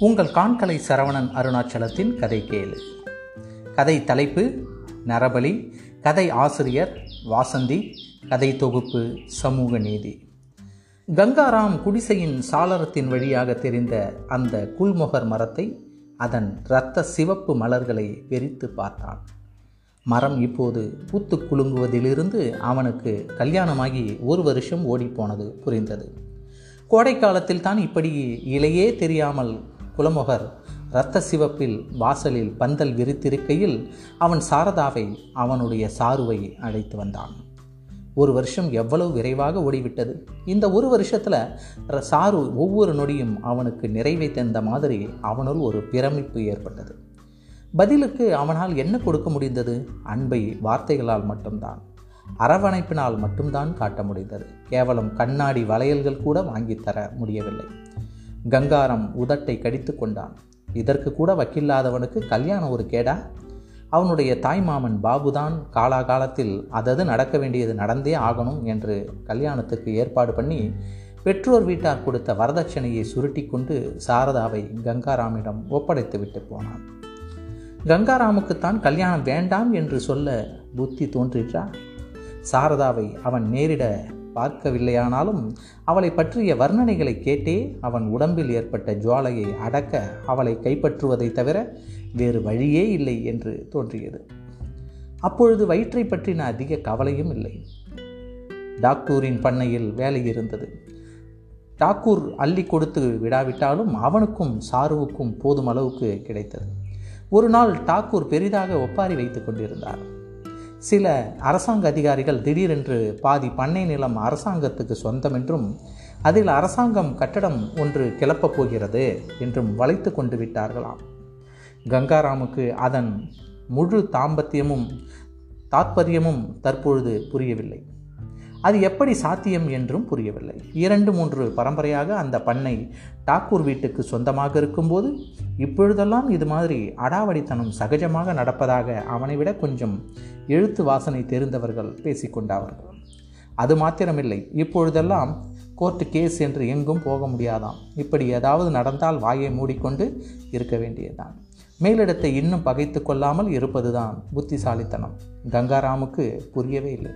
உங்கள் காண்கலை சரவணன் அருணாச்சலத்தின் கதை கேளு. கதை தலைப்பு நரபலி கதை ஆசிரியர் வாசந்தி கதை தொகுப்பு சமூக நீதி. கங்காராம் குடிசையின் சாளரத்தின் வழியாக தெரிந்த அந்த குல்மொகர் மரத்தை அதன் இரத்த சிவப்பு மலர்களை வெறித்து பார்த்தான். மரம் இப்போது பூத்து குலுங்குவதிலிருந்து அவனுக்கு கல்யாணமாகி ஒரு வருஷம் ஓடிப்போனது புரிந்தது. கோடை காலத்தில் தான் இப்படி இலையே தெரியாமல் குலமுகர். இரத்த சிவப்பில் வாசலில் பந்தல் விரித்திருக்கையில் அவன் சாரதாவை அவனுடைய சாருவை அழைத்து வந்தான். ஒரு வருஷம் எவ்வளவு விரைவாக ஓடிவிட்டது? இந்த ஒரு வருஷத்தில் சாரு ஒவ்வொரு நொடியும் அவனுக்கு நிறைவை தந்த மாதிரி அவனுள் ஒரு பிரமிப்பு ஏற்பட்டது. பதிலுக்கு அவனால் என்ன கொடுக்க முடிந்தது? அன்பை வார்த்தைகளால் மட்டும்தான் அரவணைப்பினால் மட்டும்தான் காட்ட முடிந்தது. கேவலம் கண்ணாடி வளையல்கள் கூட வாங்கித்தர முடியவில்லை. கங்காரம் உதட்டை கடித்து கொண்டான். இதற்கு கூட வக்கில்லாதவனுக்கு கல்யாணம் ஒரு கேடா? அவனுடைய தாய்மாமன் பாபுதான் காலாகாலத்தில் அதது நடக்க வேண்டியது நடந்தே ஆகணும் என்று கல்யாணத்துக்கு ஏற்பாடு பண்ணி பெற்றோர் வீட்டார் கொடுத்த வரதட்சணையை சுருட்டி கொண்டு சாரதாவை கங்காராமிடம் ஒப்படைத்து விட்டு போனான். கங்காராமுக்குத்தான் கல்யாணம் வேண்டாம் என்று சொல்ல புத்தி தோன்றிற்றா சாரதாவை அவன் நேரிட பார்க்கவில்லையானாலும் அவளை பற்றிய வர்ணனைகளை கேட்டே அவன் உடம்பில் ஏற்பட்ட ஜுவாலையை அடக்க அவளை கைப்பற்றுவதை தவிர வேறு வழியே இல்லை என்று தோன்றியது. அப்பொழுது வயிற்றை பற்றின அதிக கவலையும் இல்லை. டாக்டூரின் பண்ணையில் வேலை இருந்தது. டாக்கூர் அள்ளி கொடுத்து விடாவிட்டாலும் அவனுக்கும் சாருவுக்கும் போதும் அளவுக்கு கிடைத்தது. ஒரு நாள் டாக்கூர் பெரிதாக ஒப்பாரி வைத்து கொண்டிருந்தார். சில அரசாங்க அதிகாரிகள் திடீரென்று பாதி பண்ணை நிலம் அரசாங்கத்துக்கு சொந்தம் என்றும் அதில் அரசாங்கம் கட்டடம் ஒன்று கிளப்பப் போகிறது என்றும் வளைத்து கொண்டு விட்டார்களாம். கங்காராமுக்கு அதன் முழு தாம்பத்தியமும் தாத்பரியமும் தற்பொழுது புரியவில்லை. அது எப்படி சாத்தியம் என்றும் புரியவில்லை. இரண்டு மூன்று பரம்பரையாக அந்த பண்ணை டாக்கூர் வீட்டுக்கு சொந்தமாக இருக்கும்போது இப்பொழுதெல்லாம் இது மாதிரி அடாவடித்தனம் சகஜமாக நடப்பதாக அவனை விட கொஞ்சம் எழுத்து வாசனை தெரிந்தவர்கள் பேசிக்கொண்டார்கள். அது மாத்திரமில்லை இப்பொழுதெல்லாம் கோர்ட்டு கேஸ் என்று எங்கும் போக முடியாதாம். இப்படி ஏதாவது நடந்தால் வாயை மூடிக்கொண்டு இருக்க வேண்டியதுதான். மேலிடத்தை இன்னும் பகைத்து கொள்ளாமல் இருப்பதுதான் புத்திசாலித்தனம். கங்காராமுக்கு புரியவே இல்லை.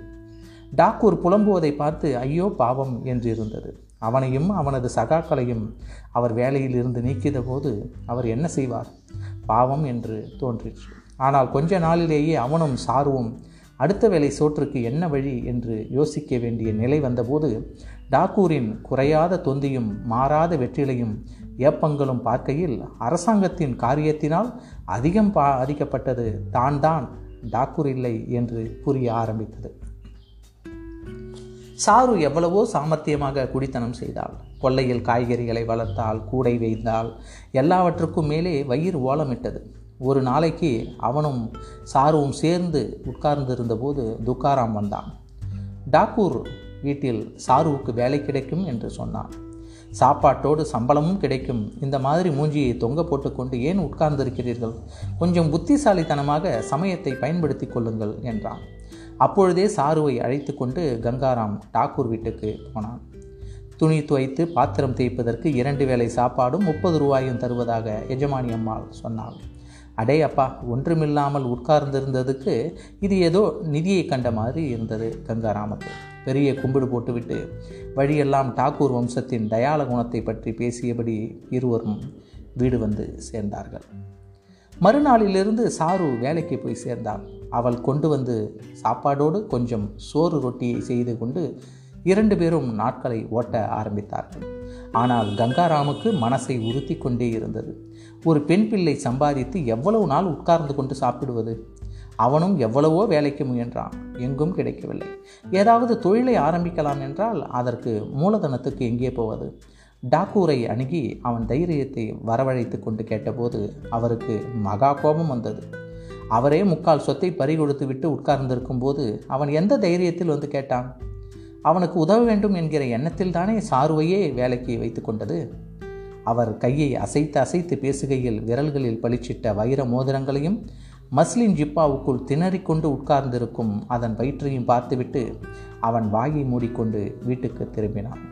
டாக்கூர் புலம்புவதை பார்த்து ஐயோ பாவம் என்று இருந்தது. அவனையும் அவனது சகாக்களையும் அவர் வேலையில் இருந்து நீக்கிய போது அவர் என்ன செய்வார்? பாவம் என்று தோன்றிற்று. ஆனால் கொஞ்ச நாளிலேயே அவனும் சாருவும் அடுத்த வேலை சோற்றுக்கு என்ன வழி? என்று யோசிக்க வேண்டிய நிலை வந்தபோது டாக்கூரின் குறையாத தொந்தியும் மாறாத வெற்றிலையும் ஏப்பங்களும் பார்க்கையில் அரசாங்கத்தின் காரியத்தினால் அதிகம் பாதிக்கப்பட்டது தான் தான் டாக்கூர் இல்லை என்று புரிய ஆரம்பித்தது. சாரு எவ்வளவோ சாமர்த்தியமாக குடித்தனம் செய்தாள். கொள்ளையில் காய்கறிகளை வளர்த்தால் கூடை வைத்தால் எல்லாவற்றுக்கும் மேலே வயிறு ஓலமிட்டது. ஒரு நாளைக்கு அவனும் சாருவும் சேர்ந்து உட்கார்ந்திருந்தபோது துக்காராம் வந்தான். டாக்கூர் வீட்டில் சாருவுக்கு வேலை கிடைக்கும் என்று சொன்னான். சாப்பாட்டோடு சம்பளமும் கிடைக்கும். இந்த மாதிரி மூஞ்சியை தொங்க போட்டுக்கொண்டு ஏன் உட்கார்ந்திருக்கிறீர்கள்? கொஞ்சம் புத்திசாலித்தனமாக சமயத்தை பயன்படுத்தி கொள்ளுங்கள் என்றான். அப்பொழுதே சாருவை அழைத்து கொண்டு கங்காராம் டாக்கூர் வீட்டுக்கு போனான். துணி துவைத்து பாத்திரம் தேய்ப்பதற்கு இரண்டு வேளை சாப்பாடும் முப்பது ரூபாயும் தருவதாக எஜமானி அம்மாள் சொன்னாள். அடே அப்பா ஒன்றுமில்லாமல் உட்கார்ந்திருந்ததுக்கு இது ஏதோ நிதியை கண்ட மாதிரி இருந்தது கங்காராமத்து. பெரிய கும்பிடு போட்டுவிட்டு வழியெல்லாம் டாக்கூர் வம்சத்தின் தயால குணத்தை பற்றி பேசியபடி இருவரும் வீடு வந்து சேர்ந்தார்கள். மறுநாளிலிருந்து சாரு வேலைக்கு போய் சேர்ந்தான். அவள் கொண்டு வந்து சாப்பாடோடு கொஞ்சம் சோறு ரொட்டியை செய்து கொண்டு இரண்டு பேரும் நாட்களை ஓட்ட ஆரம்பித்தார்கள். ஆனால் கங்காராமுக்கு மனசை உறுத்தி கொண்டே இருந்தது. ஒரு பெண் பிள்ளை சம்பாதித்து எவ்வளவு நாள் உட்கார்ந்து கொண்டு சாப்பிடுவது? அவனும் எவ்வளவோ வேலைக்கு முயன்றான். எங்கும் கிடைக்கவில்லை. ஏதாவது தொழிலை ஆரம்பிக்கலாம் என்றால் அதற்கு மூலதனத்துக்கு எங்கே போவது? டாக்கூரை அணுகி அவன் தைரியத்தை வரவழைத்து கொண்டு கேட்டபோது அவருக்கு மகா கோபம் வந்தது. அவரே முக்கால் சொத்தை பறிகொடுத்து விட்டு உட்கார்ந்திருக்கும் போது அவன் எந்த தைரியத்தில் வந்து கேட்டான்? அவனுக்கு உதவ வேண்டும் என்கிற எண்ணத்தில் தானே சாருவையே வேலைக்கு வைத்து கொண்டது? அவர் கையை அசைத்து அசைத்து பேசுகையில் விரல்களில் பளிச்சிட்ட வைர மோதிரங்களையும் மஸ்லின் ஜிப்பாவுக்குள் திணறிக்கொண்டு உட்கார்ந்திருக்கும் அதன் வயிற்றையும் பார்த்துவிட்டு அவன் வாயை மூடிக்கொண்டு வீட்டுக்கு திரும்பினான்.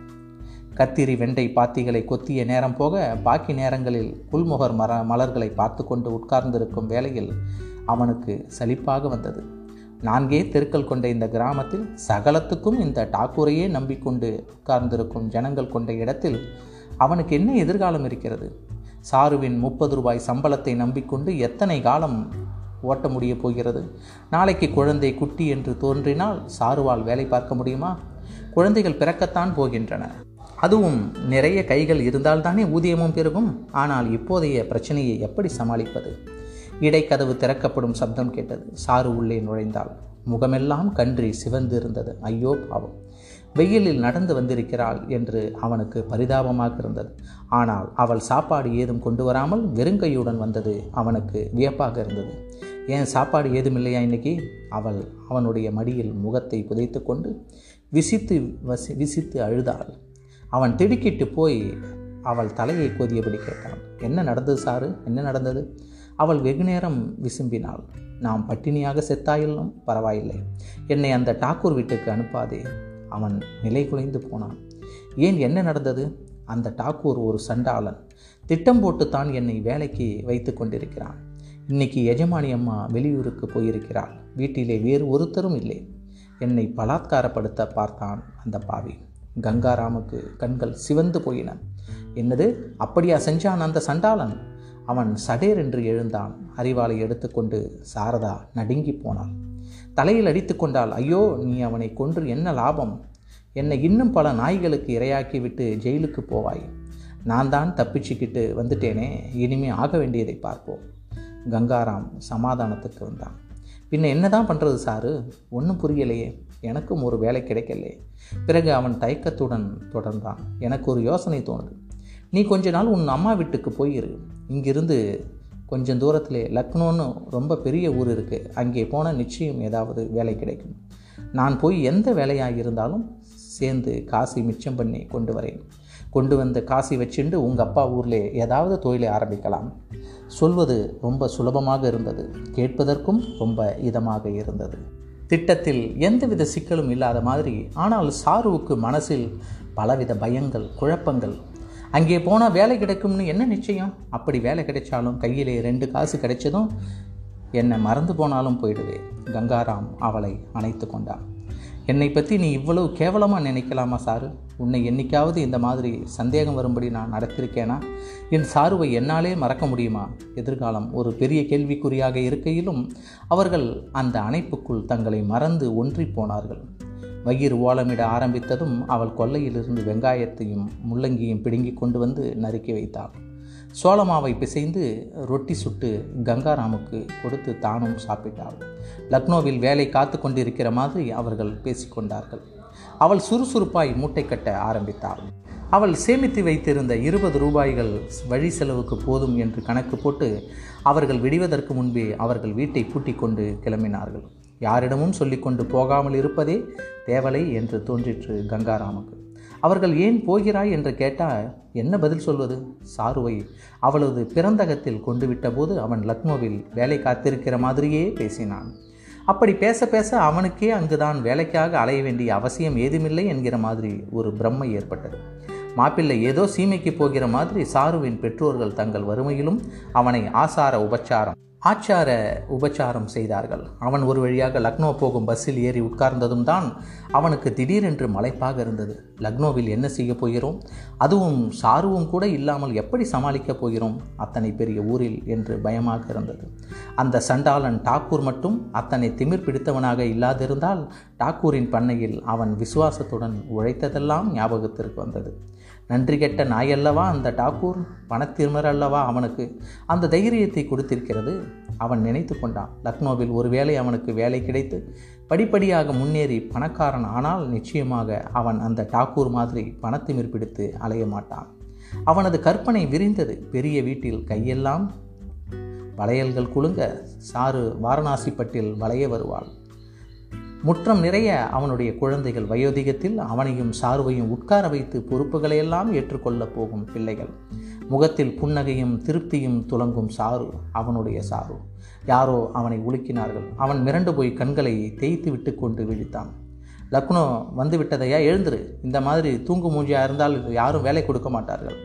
கத்திரி வெண்டை பாத்திகளை கொத்திய நேரம் போக பாக்கி நேரங்களில் புல்முகர் மர மலர்களை பார்த்து கொண்டு உட்கார்ந்திருக்கும் வேளையில் அவனுக்கு சலிப்பாக வந்தது. நான்கே தெருக்கள் கொண்ட இந்த கிராமத்தில் சகலத்துக்கும் இந்த டாக்கூரையே நம்பிக்கொண்டு உட்கார்ந்திருக்கும் ஜனங்கள் கொண்ட இடத்தில் அவனுக்கு என்ன எதிர்காலம் இருக்கிறது? சாருவின் முப்பது ரூபாய் சம்பளத்தை நம்பிக்கொண்டு எத்தனை காலம் ஓட்ட முடிய போகிறது? நாளைக்கு குழந்தை குட்டி என்று தோன்றினால் சாருவால் வேலை பார்க்க முடியுமா? குழந்தைகள் பிறக்கத்தான் போகின்றன. அதுவும் நிறைய கைகள் இருந்தால்தானே ஊதியமும் பெருகும்? ஆனால் இப்போதைய பிரச்சனையை எப்படி சமாளிப்பது? இடைக்கதவு திறக்கப்படும் சப்தம் கேட்டது. சாரு உள்ளே நுழைந்தாள். முகமெல்லாம் கன்றி சிவந்து இருந்தது ஐயோ பாவம். வெயிலில் நடந்து வந்திருக்கிறாள் என்று அவனுக்கு பரிதாபமாக இருந்தது. ஆனால் அவள் சாப்பாடு ஏதும் கொண்டு வராமல் வெறுங்கையுடன் வந்தது அவனுக்கு வியப்பாக இருந்தது. ஏன் சாப்பாடு ஏதுமில்லையா இன்னைக்கு? அவள் அவனுடைய மடியில் முகத்தை புதைத்து கொண்டு விசித்து வசி விசித்து அழுதாள். அவன் திடுக்கிட்டு போய் அவள் தலையை கோதியபடி கேட்டான். என்ன நடந்தது சாரு? என்ன நடந்தது? அவள் வெகுநேரம் விசும்பினாள். நாம் பட்டினியாக செத்தாயிலும் பரவாயில்லை. என்னை அந்த டாக்கூர் வீட்டுக்கு அனுப்பாதே. அவன் நிலை குலைந்து போனான். ஏன் என்ன நடந்தது? அந்த டாக்கூர் ஒரு சண்டாளன். திட்டம் போட்டுத்தான் என்னை வேலைக்கு வைத்து கொண்டிருக்கிறான். இன்னைக்கு எஜமானி அம்மா வெளியூருக்கு போயிருக்கிறாள். வீட்டிலே வேறு ஒருத்தரும் இல்லை. என்னை பலாத்காரப்படுத்த பார்த்தான் அந்த பாவி. கங்காராமுக்கு கண்கள் சிவந்து போயின. என்னது? அப்படியா செஞ்சான் அந்த சண்டாளன்? அவன் சடேர் என்று எழுந்தான். அறிவாளை எடுத்துக்கொண்டு சாரதா நடுங்கி போனாள். தலையில் அடித்து கொண்டால் ஐயோ நீ அவனை கொன்று என்ன லாபம்? என்னை இன்னும் பல நாய்களுக்கு இரையாக்கி விட்டு ஜெயிலுக்கு போவாய். நான் தான் தப்பிச்சுக்கிட்டு வந்துட்டேனே இனிமே ஆக வேண்டியதை பார்ப்போம். கங்காராம் சமாதானத்துக்கு வந்தான். பின்ன என்னதான் பண்ணுறது சாரு? ஒன்றும் புரியலையே. எனக்கும் ஒரு வேலை கிடைக்கலையே பிறகு அவன் தயக்கத்துடன் தொடர்ந்தான். எனக்கு ஒரு யோசனை தோணுது. நீ கொஞ்ச நாள் உன் அம்மா வீட்டுக்கு போயிரு இங்கிருந்து கொஞ்சம் தூரத்தில் லக்னோன்னு ரொம்ப பெரிய ஊர் இருக்குது அங்கே போனால் நிச்சயம் ஏதாவது வேலை கிடைக்கும். நான் போய் எந்த வேலையாக இருந்தாலும் சேர்ந்து காசை மிச்சம் பண்ணி கொண்டு வரேன். கொண்டு வந்த காசை வச்சுண்டு உங்கள் அப்பா ஊரில் ஏதாவது தொழிலை ஆரம்பிக்கலாம். சொல்வது ரொம்ப சுலபமாக இருந்தது. கேட்பதற்கும் ரொம்ப இதமாக இருந்தது. திட்டத்தில் எந்தவித சிக்கலும் இல்லாத மாதிரி ஆனால் சாருவுக்கு மனசில் பலவித பயங்கள் குழப்பங்கள் அங்கே போனால் வேலை கிடைக்கும்னு என்ன நிச்சயம்? அப்படி வேலை கிடைச்சாலும் கையிலே ரெண்டு காசு கிடைச்சதும் என்னை மறந்து போனாலும் போயிடுவேன் கங்காராம் அவளை அணைத்து கொண்டான். என்னை பற்றி நீ இவ்வளவு கேவலமாக நினைக்கலாமா சாரு? உன்னை என்னைக்காவது இந்த மாதிரி சந்தேகம் வரும்படி நான் நடத்திருக்கேனா? என் சாருவை என்னாலே மறக்க முடியுமா? எதிர்காலம் ஒரு பெரிய கேள்விக்குறியாக இருக்கையிலும் அவர்கள் அந்த அணைப்புக்குள் தங்களை மறந்து ஒன்றி போனார்கள். வயிறு ஓலமிட ஆரம்பித்ததும் அவள் கொல்லையிலிருந்து வெங்காயத்தையும் முள்ளங்கியும் பிடுங்கி கொண்டு வந்து நறுக்கி வைத்தாள். சோளமாவை பிசைந்து ரொட்டி சுட்டு கங்காராமுக்கு கொடுத்து தானும் சாப்பிட்டாள். லக்னோவில் வேலை காத்து கொண்டிருக்கிற மாதிரி அவர்கள் பேசிக்கொண்டார்கள் அவள் சுறுசுறுப்பாய் மூட்டை கட்ட ஆரம்பித்தாள். அவள் சேமித்து வைத்திருந்த இருபது ரூபாய்கள் வழி செலவுக்கு போதும் என்று கணக்கு போட்டு அவர்கள் விடுவதற்கு முன்பே அவர்கள் வீட்டை பூட்டிக் கொண்டு கிளம்பினார்கள். யாரிடமும் சொல்லிக்கொண்டு போகாமல் இருப்பதே தேவலை என்று தோன்றிற்று கங்காராமுக்கு. அவர்கள் ஏன் போகிறாய் என்று கேட்டால் என்ன பதில் சொல்வது? சாருவை அவளது பிறந்தகத்தில் கொண்டு விட்டபோது அவன் லக்னோவில் வேலை காத்திருக்கிற மாதிரியே பேசினான். அப்படி பேச பேச அவனுக்கே அங்குதான் வேலைக்காக அலைய வேண்டிய அவசியம் ஏதுமில்லை என்கிற மாதிரி ஒரு பிரம்மை ஏற்பட்டது. மாப்பிள்ளை ஏதோ சீமைக்கு போகிற மாதிரி சாருவின் பெற்றோர்கள் தங்கள் வறுமையிலும் அவனை ஆசார உபச்சாரம் ஆச்சார உபச்சாரம் செய்தார்கள். அவன் ஒரு வழியாக லக்னோ போகும் பஸ்ஸில் ஏறி உட்கார்ந்ததும் தான் அவனுக்கு திடீரென்று மலைப்பாக இருந்தது. லக்னோவில் என்ன செய்ய போகிறோம்? அதுவும் சாருவும் கூட இல்லாமல் எப்படி சமாளிக்கப் போகிறோம்? அத்தனை பெரிய ஊரில் என்று பயமாக இருந்தது. அந்த சண்டாளன் டாக்கூர் மட்டும் அத்தனை திமிர் பிடித்தவனாக இல்லாதிருந்தால் டாக்கூரின் பண்ணையில் அவன் விசுவாசத்துடன் உழைத்ததெல்லாம் ஞாபகத்திற்கு வந்தது. நன்றி கெட்ட நாயல்லவா அந்த டாக்கூர் பணத்திருமர் அல்லவா அவனுக்கு? அந்த தைரியத்தை கொடுத்திருக்கிறது. அவன் நினைத்து கொண்டான். லக்னோவில் ஒருவேளை அவனுக்கு வேலை கிடைத்து படிப்படியாக முன்னேறி பணக்காரன் ஆனால் நிச்சயமாக அவன் அந்த டாக்கூர் மாதிரி பணத்திமிர் பிடித்து அலைய மாட்டான். அவனது கற்பனை விரிந்தது. பெரிய வீட்டில் கையெல்லாம் வளையல்கள் குலுங்க சாறு வாரணாசிப்பட்டில் வளைய வருவாள். முற்றம் நிறைய அவனுடைய குழந்தைகள் வயோதிகத்தில் அவனையும் சாருவையும் உட்கார வைத்து பொறுப்புகளையெல்லாம் ஏற்றுக்கொள்ளப் போகும் பிள்ளைகள். முகத்தில் புன்னகையும் திருப்தியும் துலங்கும் சாரு அவனுடைய சாரு. யாரோ அவனை உலுக்கினார்கள். அவன் மிரண்டு போய் கண்களை தேய்த்து விட்டு கொண்டு விழித்தான். லக்னோ வந்து விட்டதையா எழுந்துரு. இந்த மாதிரி தூங்கு மூஞ்சியாக இருந்தால் யாரும் வேலை கொடுக்க மாட்டார்கள்.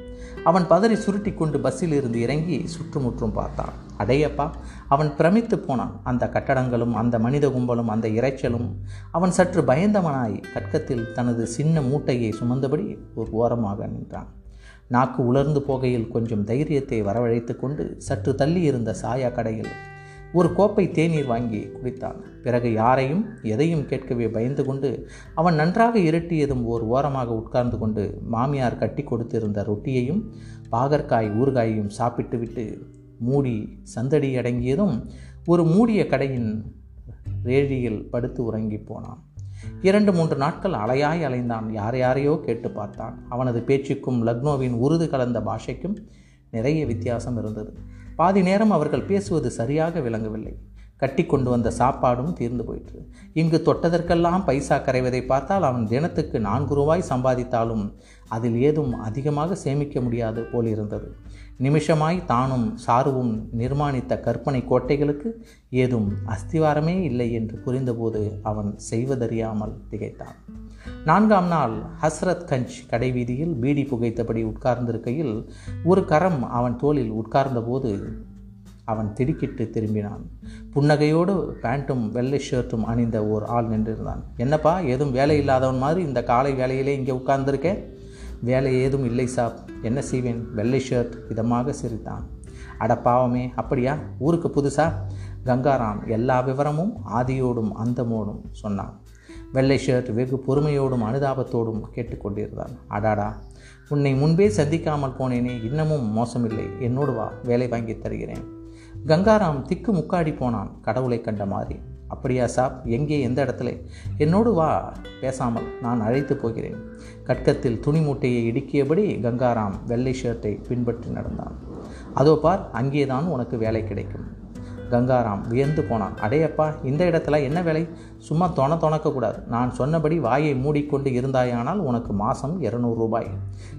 அவன் பதறி சுருட்டி கொண்டு பஸ்ஸில் இருந்து இறங்கி சுற்றுமுற்றும் பார்த்தான். அடையப்பா அவன் பிரமித்து போனான். அந்த கட்டடங்களும் அந்த மனித கும்பலும் அந்த இறைச்சலும் அவன் சற்று பயந்தவனாய் கட்கத்தில் தனது சின்ன மூட்டையை சுமந்தபடி ஒரு ஓரமாக நின்றான். நாக்கு உலர்ந்து போகையில் கொஞ்சம் தைரியத்தை வரவழைத்து கொண்டு சற்று தள்ளி இருந்த சாயா கடையில் ஒரு கோப்பை தேநீர் வாங்கி குடித்தான். பிறகு யாரையும் எதையும் கேட்கவே பயந்து கொண்டு அவன் நன்றாக இருட்டியதும் ஓர் ஓரமாக உட்கார்ந்து கொண்டு மாமியார் கட்டி கொடுத்திருந்த ரொட்டியையும் பாகற்காய் ஊறுகாயையும் சாப்பிட்டுவிட்டு மூடி சந்தடி அடங்கியதும் ஒரு மூடிய கடையின் ரேழியில் படுத்து உறங்கி போனான். இரண்டு மூன்று நாட்கள் அலையாய் அலைந்தான். யார் யாரையோ கேட்டு பார்த்தான். அவனது பேச்சுக்கும் லக்னோவின் உருது கலந்த பாஷைக்கும் நிறைய வித்தியாசம் இருந்தது. பாதி நேரம் அவர்கள் பேசுவது சரியாக விளங்கவில்லை. கட்டி கொண்டு வந்த சாப்பாடும் தீர்ந்து போயிற்று. இங்கு தொட்டதற்கெல்லாம் பைசா கரைவதை பார்த்தால் அவன் தினத்துக்கு நான்கு ரூபாய் சம்பாதித்தாலும் அதில் ஏதும் அதிகமாக சேமிக்க முடியாது போலிருந்தது நிமிஷமாய் தானும் சாருவும் நிர்மாணித்த கற்பனை கோட்டைகளுக்கு ஏதும் அஸ்திவாரமே இல்லை என்று புரிந்தபோது அவன் செய்வதறியாமல் திகைத்தான். நான்காம் நாள் ஹஸ்ரத் கஞ்ச் கடைவீதியில் பீடி புகைத்தபடி உட்கார்ந்திருக்கையில் ஒரு கரம் அவன் தோளில் உட்கார்ந்தபோது அவன் திடுக்கிட்டு திரும்பினான். புன்னகையோடு பேண்ட்டும் வெள்ளை ஷர்ட்டும் அணிந்த ஓர் ஆள் நின்றிருந்தான். என்னப்பா ஏதும் வேலை இல்லாதவன் மாதிரி இந்த காலை வேலையிலே இங்கே உட்கார்ந்துருக்கேன் வேலை ஏதும் இல்லை சாப். என்ன செய்வேன்? வெள்ளை ஷர்ட். இதமாக சிரித்தான். அட பாவமே அப்படியா? ஊருக்கு புதுசா? கங்காராம் எல்லா விவரமும் ஆதியோடும் அந்தமோடும் சொன்னான். வெள்ளை ஷர்ட் வெகு பொறுமையோடும் அனுதாபத்தோடும் கேட்டுக்கொண்டிருந்தான். அடாடா உன்னை முன்பே சந்திக்காமல் போனேனே இன்னமும் மோசமில்லை. என்னோடு வா வேலை வாங்கி தருகிறேன். கங்காராம் திக்கு முக்காடி போனான் கடவுளை கண்ட மாதிரி. அப்படியா சாப் எங்கே எந்த இடத்துல? என்னோடு வா பேசாமல் நான் அழைத்து போகிறேன். கட்கத்தில் துணி மூட்டையை இடுக்கியபடி கங்காராம் வெள்ளை ஷர்ட்டை பின்பற்றி நடந்தான். அதோ பார் அங்கேதான் உனக்கு வேலை கிடைக்கும். கங்காராம் வியந்து போனான். அடையப்பா இந்த இடத்துல என்ன வேலை? சும்மா தொண தொணக்கக்கூடாது நான் சொன்னபடி வாயை மூடிக்கொண்டு இருந்தாயானால் உனக்கு மாதம் இரநூறு ரூபாய்.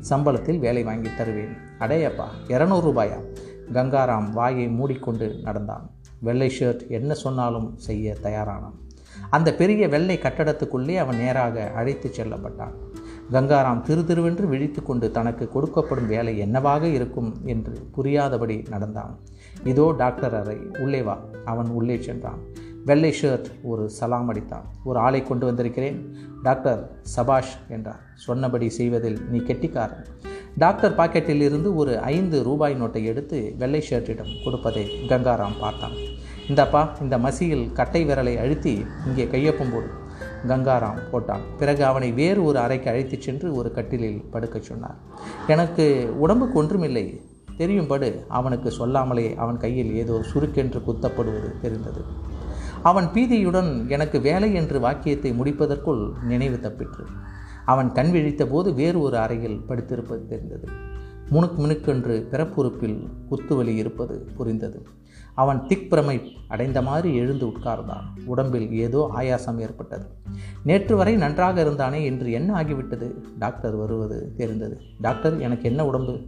சம்பளத்தில் வேலை வாங்கி தருவேன். அடையப்பா இரநூறு ரூபாயா? கங்காராம் வாயை மூடிக்கொண்டு நடந்தான். வெள்ளை ஷர்ட் என்ன சொன்னாலும் செய்ய தயாரானான். அந்த பெரிய வெள்ளை கட்டடத்துக்குள்ளே அவன் நேராக அழைத்து செல்லப்பட்டான். கங்காராம் திரு திருவென்று விழித்து கொண்டு தனக்கு கொடுக்கப்படும் வேலை என்னவாக இருக்கும் என்று புரியாதபடி நடந்தான். இதோ டாக்டர் அறை உள்ளே வா. அவன் உள்ளே சென்றான். வெள்ளை ஷர்ட் ஒரு சலாம் அடித்தான். ஒரு ஆளை கொண்டு வந்திருக்கிறேன். டாக்டர் சபாஷ் என்றார். சொன்னபடி செய்வதில் நீ கெட்டிக்காரன். டாக்டர் பாக்கெட்டில் இருந்து ஒரு ஐந்து ரூபாய் நோட்டை எடுத்து வெள்ளை ஷர்ட்டிடம் கொடுப்பதை கங்காராம் பார்த்தான். இந்தப்பா இந்த மசியில் கட்டை விரலை அழுத்தி இங்கே கையொப்பம் போடு. கங்காராம் போட்டான். பிறகு அவனை வேறு ஒரு அறைக்கு அழைத்துச் சென்று ஒரு கட்டிலில் படுக்கச் சொன்னார். எனக்கு உடம்புக்கு ஒன்றுமில்லை. தெரியும்படு அவனுக்கு சொல்லாமலே அவன் கையில் ஏதோ சுருக்கென்று குத்தப்படுவது தெரிந்தது. அவன் பீதியுடன் எனக்கு வேலை என்று வாக்கியத்தை முடிப்பதற்குள் நினைவு தப்பிற்று. அவன் கண் விழித்த போது வேறு ஒரு அறையில் படுத்திருப்பது தெரிந்தது. முணுக் முணுக்கென்று பிறப்புறுப்பில் குத்துவலி இருப்பது புரிந்தது. அவன் திக்பிரமை அடைந்த மாதிரி எழுந்து உட்கார்ந்தான். உடம்பில் ஏதோ ஆயாசம் ஏற்பட்டது. நேற்று வரை நன்றாக இருந்தானே என்று என்ன ஆகிவிட்டது? டாக்டர் வருவது தெரிந்தது. டாக்டர் எனக்கு என்ன உடம்பு?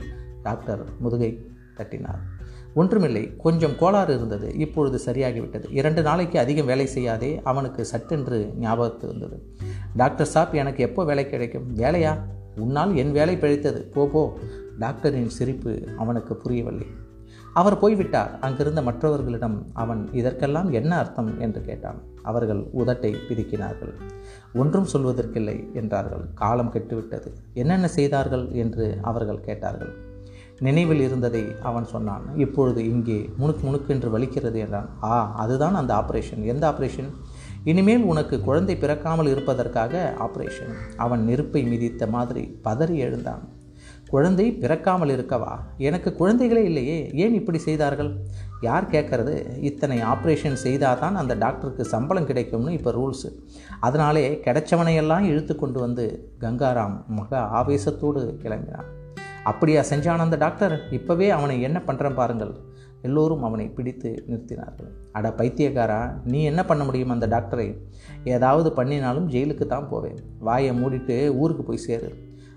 டாக்டர் முதுகை தட்டினார். ஒன்றுமில்லை கொஞ்சம் கோளாறு இருந்தது. இப்பொழுது சரியாகிவிட்டது. இரண்டு நாளைக்கு அதிகம் வேலை செய்யாதே அவனுக்கு சட்டென்று ஞாபகத்து வந்தது. டாக்டர் சாப் எனக்கு எப்போ வேலை கிடைக்கும்? வேலையா? உன்னால் என் வேலை பிழைத்தது. போ போ. டாக்டரின் சிரிப்பு அவனுக்கு புரியவில்லை. அவர் போய்விட்டார். அங்கிருந்த மற்றவர்களிடம் அவன் இதற்கெல்லாம் என்ன அர்த்தம்? என்று கேட்டான். அவர்கள் உதட்டை பிதுக்கினார்கள். ஒன்றும் சொல்வதற்கில்லை என்றார்கள். காலம் கெட்டுவிட்டது. என்னென்ன செய்தார்கள்? என்று அவர்கள் கேட்டார்கள். நினைவில் இருந்ததை அவன் சொன்னான். இப்பொழுது இங்கே முணுக்கு என்று வலிக்கிறது என்றான். ஆ அதுதான் அந்த ஆப்ரேஷன். எந்த ஆப்ரேஷன்? இனிமேல் உனக்கு குழந்தை பிறக்காமல் இருப்பதற்காக ஆப்ரேஷன். அவன் நெருப்பை மிதித்த மாதிரி பதறி எழுந்தான். குழந்தை பிறக்காமல் இருக்கவா? எனக்கு குழந்தைகளே இல்லையே. ஏன் இப்படி செய்தார்கள்? யார் கேட்கறது? இத்தனை ஆப்ரேஷன் செய்தால் தான் அந்த டாக்டருக்கு சம்பளம் கிடைக்கும்னு இப்போ ரூல்ஸு. அதனாலே கிடைச்சவனையெல்லாம் இழுத்து கொண்டு வந்து கங்காராம் மக ஆவேசத்தோடு கிளம்பினான். அப்படியா செஞ்சான் அந்த டாக்டர்? இப்போவே அவனை என்ன பண்ணுறேன் பாருங்கள். எல்லோரும் அவனை பிடித்து நிறுத்தினார்கள். அட பைத்தியக்காரா நீ என்ன பண்ண முடியும் அந்த டாக்டரை? ஏதாவது பண்ணினாலும் ஜெயிலுக்கு தான் போவேன். வாயை மூடிட்டு ஊருக்கு போய் சேரு.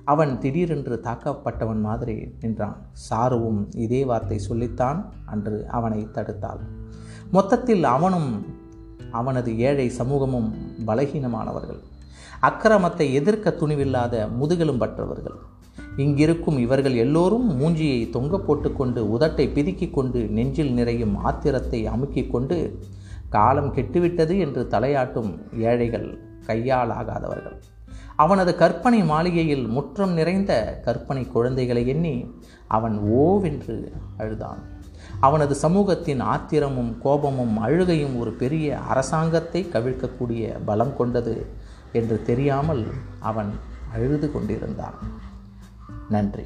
அவன் திடீரென்று தாக்கப்பட்டவன் மாதிரி நின்றான். சாருவும் இதே வார்த்தை சொல்லித்தான் அன்று அவனை தடுத்தாள். மொத்தத்தில் அவனும் அவனது ஏழை சமூகமும் பலகீனமானவர்கள். அக்கிரமத்தை எதிர்க்க துணிவில்லாத முதுகெலும் பற்றவர்கள் இங்கிருக்கும் இவர்கள் எல்லோரும் மூஞ்சியை தொங்க போட்டுக்கொண்டு உதட்டை பிதுக்கி கொண்டு நெஞ்சில் நிறையும் ஆத்திரத்தை அமுக்கிக் கொண்டு காலம் கெட்டுவிட்டது என்று தலையாட்டும் ஏழைகள் கையாளாகாதவர்கள். அவனது கற்பனை மாளிகையில் முற்றம் நிறைந்த கற்பனை குழந்தைகளை எண்ணி அவன் ஓவென்று அழுதான். அவனது சமூகத்தின் ஆத்திரமும் கோபமும் அழுகையும் ஒரு பெரிய அரசாங்கத்தை கவிழ்க்கக்கூடிய பலம் கொண்டது என்று தெரியாமல் அவன் அழுது கொண்டிருந்தான். நன்றி.